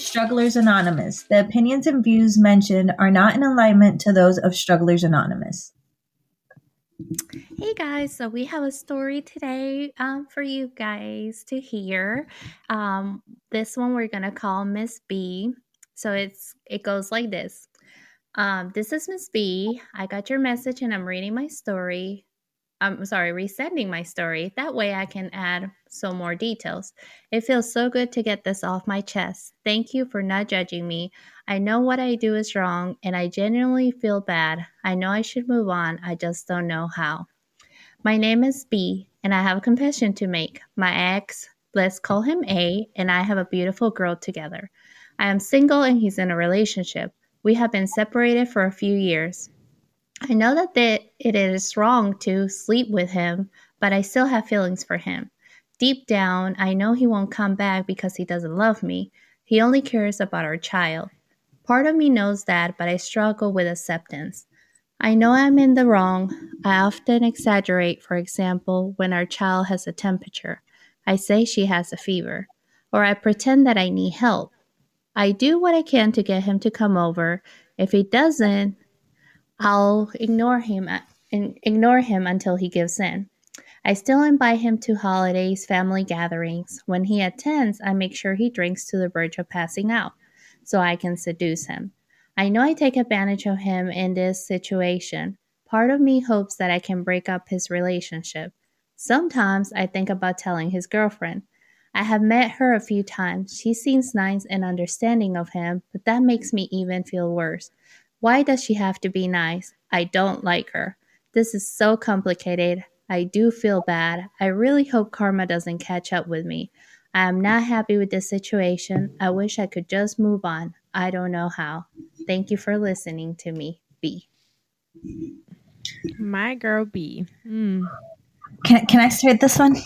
Strugglers Anonymous. The opinions and views mentioned are not in alignment to those of Strugglers Anonymous. Hey guys, so we have a story today um, for you guys to hear. Um, this one we're gonna call Miss B. So it's it goes like this. Um, this is Miss B. I got your message and I'm reading my story. I'm sorry, resending my story. That way I can add some more details. It feels so good to get this off my chest. Thank you for not judging me. I know what I do is wrong and I genuinely feel bad. I know I should move on. I just don't know how. My name is B and I have a confession to make. My ex, let's call him A, and I have a beautiful girl together. I am single and he's in a relationship. We have been separated for a few years. I know that it is wrong to sleep with him, but I still have feelings for him. Deep down, I know he won't come back because he doesn't love me. He only cares about our child. Part of me knows that, but I struggle with acceptance. I know I'm in the wrong. I often exaggerate, for example, when our child has a temperature. I say she has a fever, or I pretend that I need help. I do what I can to get him to come over. If he doesn't, I'll ignore him uh, and ignore him until he gives in. I still invite him to holidays, family gatherings. When he attends, I make sure he drinks to the verge of passing out so I can seduce him. I know I take advantage of him in this situation. Part of me hopes that I can break up his relationship. Sometimes I think about telling his girlfriend. I have met her a few times. She seems nice and understanding of him, but that makes me even feel worse. Why does she have to be nice? I don't like her. This is so complicated. I do feel bad. I really hope karma doesn't catch up with me. I am not happy with this situation. I wish I could just move on. I don't know how. Thank you for listening to me, B. My girl B. Mm. Can, can I start this one?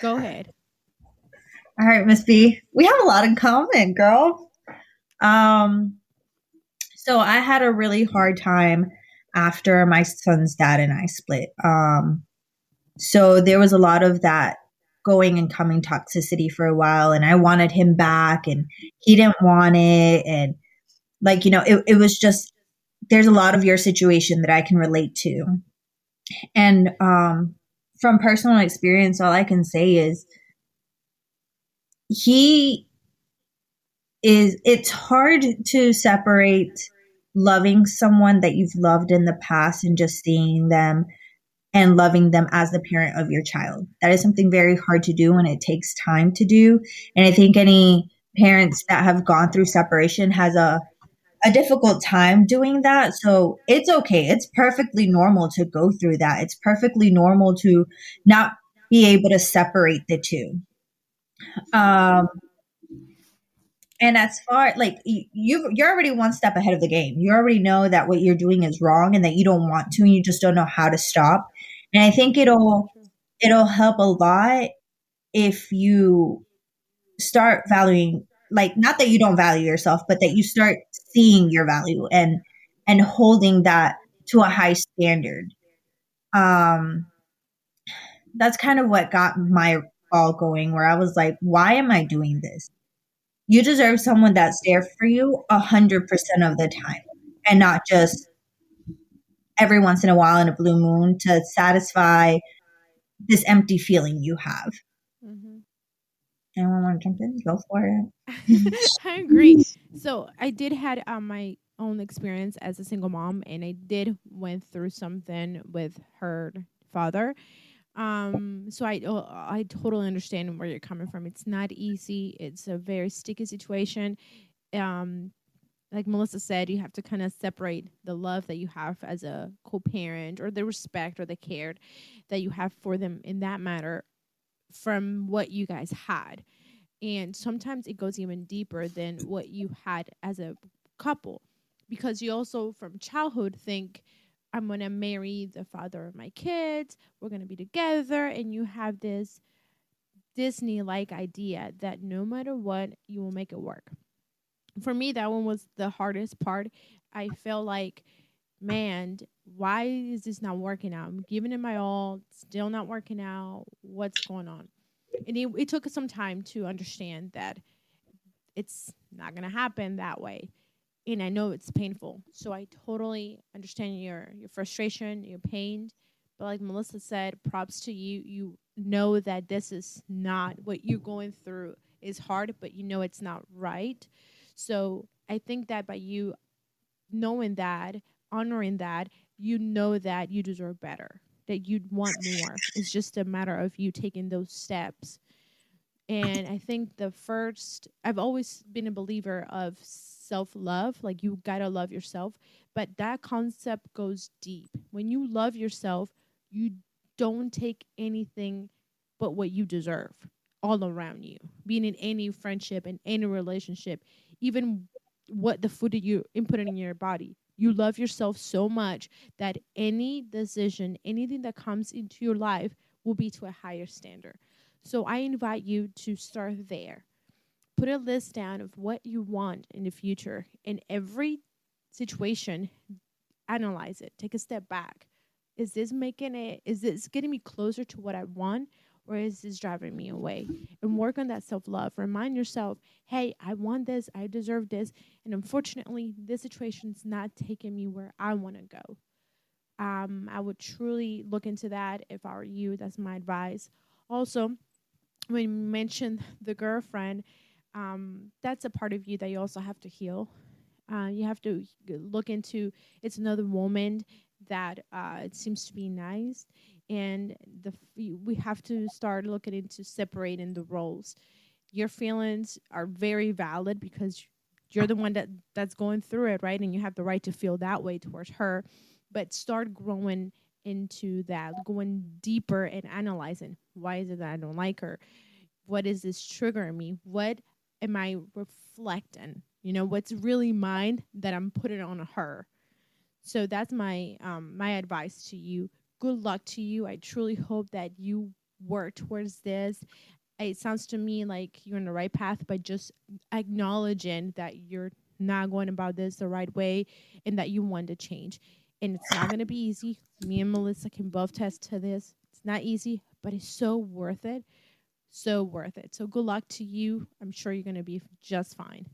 Go ahead. All right, Miss B. We have a lot in common, girl. Um, so I had a really hard time after my son's dad and I split. Um, so there was a lot of that going and coming toxicity for a while, and I wanted him back, and he didn't want it, and like you know, it, it was just there's a lot of your situation that I can relate to, and um, from personal experience, all I can say is he is. It's hard to separate loving someone that you've loved in the past and just seeing them and loving them as the parent of your child. That is something very hard to do and it takes time to do. And I think any parents that have gone through separation has a a difficult time doing that. So it's okay. It's perfectly normal to go through that. It's perfectly normal to not be able to separate the two. Um, and as far like you you're already one step ahead of the game. You already know that what you're doing is wrong and that you don't want to and you just don't know how to stop. And i think it'll it'll help a lot if you start valuing like not that you don't value yourself but that you start seeing your value and and holding that to a high standard. Um that's kind of what got my all going where i was like why am i doing this you deserve someone that's there for you a hundred percent of the time and not just every once in a while in a blue moon to satisfy this empty feeling you have. Mm-hmm. Anyone want to jump in? Go for it. I agree. So I did had um, my own experience as a single mom, and I did went through something with her father, um, so I oh, I totally understand where you're coming from. It's not easy. It's a very sticky situation. Um, like Melissa said, you have to kind of separate the love that you have as a co-parent or the respect or the care that you have for them in that matter from what you guys had. And sometimes it goes even deeper than what you had as a couple because you also from childhood think I'm going to marry the father of my kids. We're going to be together. And you have this Disney like idea that no matter what, you will make it work. For me, that one was the hardest part. I felt like, man, why is this not working out? I'm giving it my all, still not working out. What's going on? And it, it took some time to understand that it's not going to happen that way. And I know it's painful. So I totally understand your your frustration, your pain. But like Melissa said, props to you. You know that this is not what you're going through is hard, but you know it's not right. So I think that by you knowing that, honoring that, you know that you deserve better, that you'd want more. It's just a matter of you taking those steps. And I think the first, I've always been a believer of self love, like you gotta love yourself. But that concept goes deep. When you love yourself, you don't take anything but what you deserve all around you. Being in any friendship, in any relationship, even what the food that you input in your body. You love yourself so much that any decision, anything that comes into your life will be to a higher standard. So I invite you to start there. Put a list down of what you want in the future. In every situation, analyze it. Take a step back. Is this making it, is this getting me closer to what I want? or is this driving me away? And work on that self love. Remind yourself, hey, I want this, I deserve this. And unfortunately, this situation's not taking me where I want to go. Um, I would truly look into that if I were you. That's my advice. Also, when you mentioned the girlfriend, um, that's a part of you that you also have to heal. Uh, you have to look into it's another woman that uh, it seems to be nice. And the we have to start looking into separating the roles. Your feelings are very valid because you're the one that that's going through it right? And you have the right to feel that way towards her. But start growing into that going deeper and analyzing why is it that i don't like her? What is this triggering me? What am i reflecting you know what's really mine that i'm putting on her so that's my um, my advice to you good luck to you. I truly hope that you work towards this. It sounds to me like you're on the right path, but just acknowledging that you're not going about this the right way and that you want to change. And it's not going to be easy. Me and Melissa can both test to this. It's not easy, but it's so worth it. So worth it. So good luck to you. I'm sure you're going to be just fine.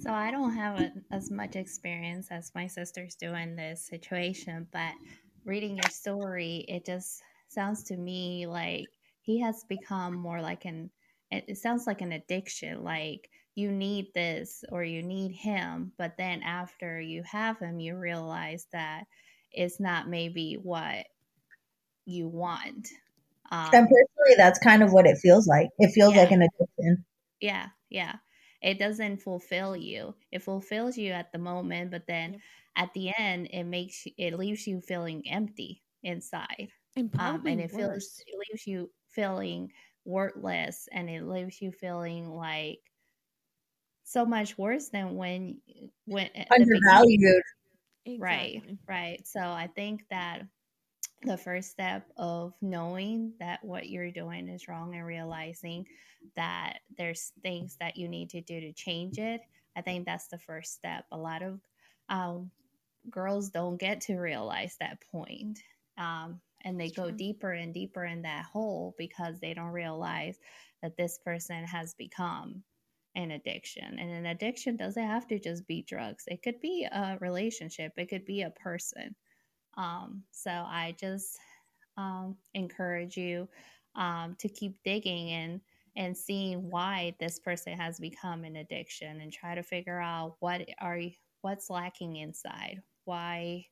So I don't have a, as much experience as my sisters do in this situation, but reading your story, it just sounds to me like he has become more like an it sounds like an addiction like you need this or you need him but then after you have him you realize that it's not maybe what you want um, and personally that's kind of what it feels like. It feels yeah. like an addiction. Yeah yeah. It doesn't fulfill you. It fulfills you at the moment but then at the end it makes it leaves you feeling empty inside. And, um, and it worse. feels it leaves you feeling worthless and it leaves you feeling like so much worse than when when undervalued. Exactly. right right. So i think that the first step of knowing that what you're doing is wrong and realizing that there's things that you need to do to change it i think that's the first step. A lot of um, girls don't get to realize that point um, and they that's go true. deeper and deeper in that hole because they don't realize that this person has become an addiction and an addiction doesn't have to just be drugs. It could be a relationship. It could be a person um, so I just um, encourage you um, to keep digging and and seeing why this person has become an addiction and try to figure out what are what's lacking inside. Why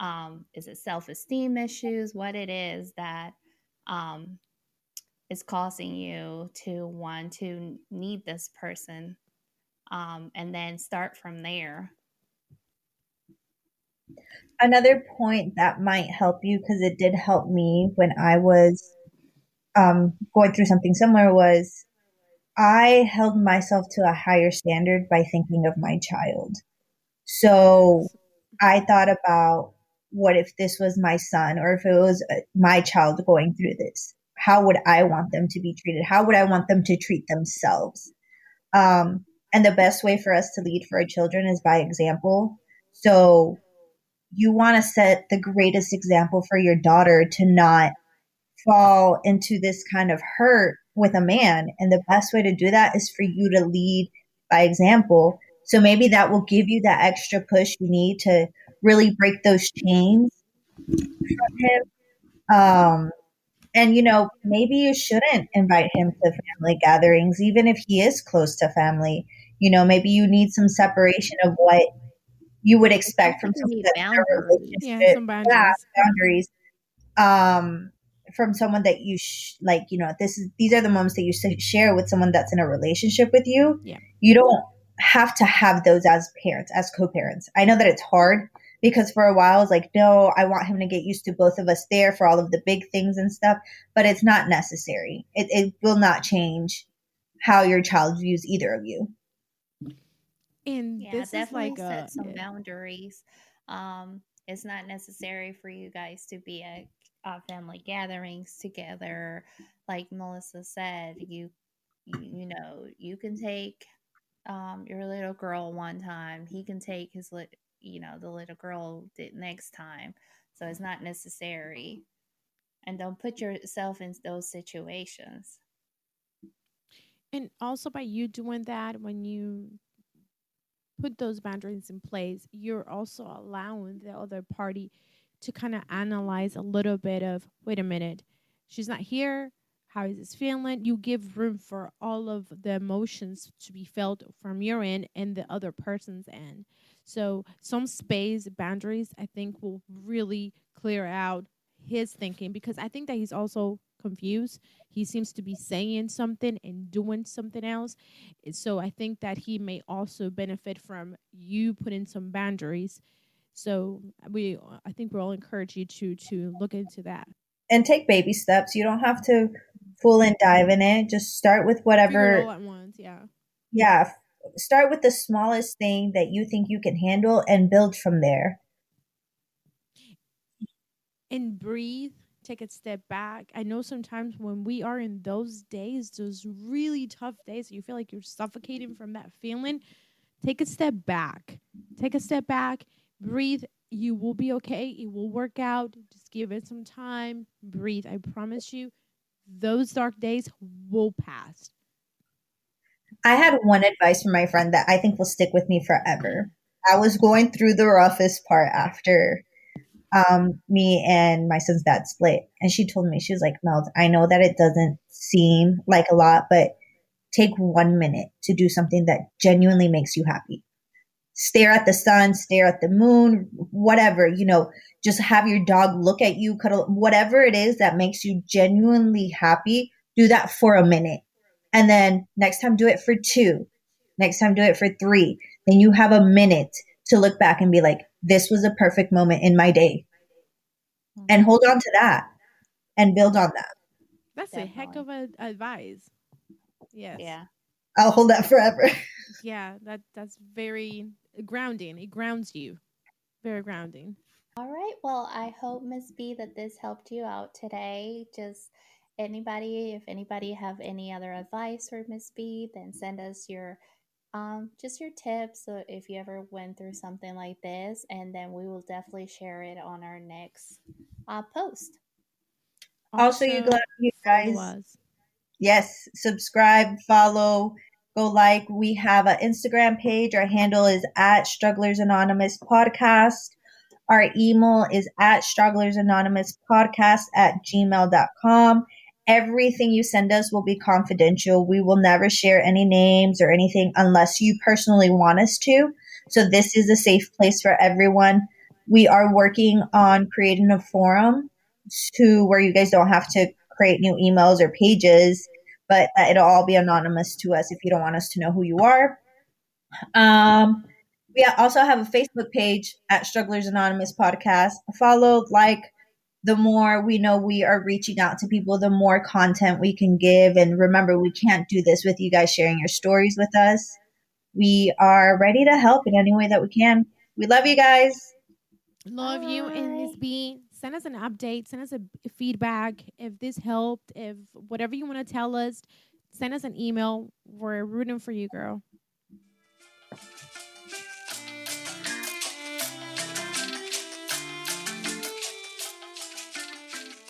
um, is it self esteem issues? What it is that um, is causing you to want to need this person, um, and then start from there another point that might help you because it did help me when I was um, going through something similar was I held myself to a higher standard by thinking of my child. So I thought about what if this was my son or if it was uh, my child going through this? How would I want them to be treated? How would I want them to treat themselves? Um, and the best way for us to lead for our children is by example. So you want to set the greatest example for your daughter to not fall into this kind of hurt with a man. And the best way to do that is for you to lead by example. So maybe that will give you that extra push you need to really break those chains from him. Um, and you know, maybe you shouldn't invite him to family gatherings, even if he is close to family. You know, maybe you need some separation of what you would expect from in a relationship. Yeah, some boundaries. Yeah, boundaries. Um, from someone that you sh- like, you know, this is these are the moments that you sh- share with someone that's in a relationship with you. Yeah. You don't have to have those as parents, as co-parents. I know that it's hard because for a while I was like, no, I want him to get used to both of us there for all of the big things and stuff, but it's not necessary. It, it will not change how your child views either of you. And Yeah, this is like set a some yeah. boundaries. Um, it's not necessary for you guys to be at uh, family gatherings together. Like Melissa said, you you, you know you can take um, your little girl one time. He can take his lit you know the little girl the next time. So it's not necessary. And don't put yourself in those situations. And also by you doing that, when you put those boundaries in place, you're also allowing the other party to kind of analyze a little bit of, wait a minute, she's not here. How is this feeling? You give room for all of the emotions to be felt from your end and the other person's end. So some space boundaries, I think, will really clear out his thinking because I think that he's also confused. He seems to be saying something and doing something else. So I think that he may also benefit from you putting some boundaries. So we, I think we'll all encourage you to to look into that. And take baby steps. You don't have to full and dive in it. Just start with whatever all at once, yeah. yeah start with the smallest thing that you think you can handle and build from there and breathe take a step back. I know sometimes when we are in those days those really tough days you feel like you're suffocating from that feeling take a step back. Take a step back breathe. You will be okay. It will work out. Just give it some time. Breathe. I promise you those dark days will pass. I had one advice from my friend that i think will stick with me forever. I was going through the roughest part after um, me and my son's dad split and she told me she was like mel i know that it doesn't seem like a lot but take one minute to do something that genuinely makes you happy stare at the sun, stare at the moon, whatever, you know, just have your dog look at you, cuddle, whatever it is that makes you genuinely happy, do that for a minute. And then next time do it for two. Next time do it for three. Then you have a minute to look back and be like, this was a perfect moment in my day. Hmm. And hold on to that and build on that. that's a heck of a advice yes Yeah. I'll hold that forever. yeah that that's very grounding it grounds you very grounding All right. Well, I hope Miss B that this helped you out today. Just anybody, if anybody have any other advice for Miss B, then send us your um just your tips. So if you ever went through something like this, and then we will definitely share it on our next uh, post. also, you glad you guys. Yes, subscribe, follow, go like. We have an Instagram page. Our handle is at Strugglers Anonymous Podcast. Our email is at Strugglers Anonymous Podcast at gmail.com. Everything you send us will be confidential. We will never share any names or anything unless you personally want us to. So this is a safe place for everyone. We are working on creating a forum to where you guys don't have to create new emails or pages, but it'll all be anonymous to us if you don't want us to know who you are. Um, we also have a Facebook page at Strugglers Anonymous Podcast. Follow, like, the more we know we are reaching out to people, the more content we can give. And remember, we can't do this with you guys sharing your stories with us. We are ready to help in any way that we can. We love you guys. Love you and Miss Bye. B. Send us an update. Send us a feedback if this helped. If whatever you want to tell us, send us an email. We're rooting for you, girl.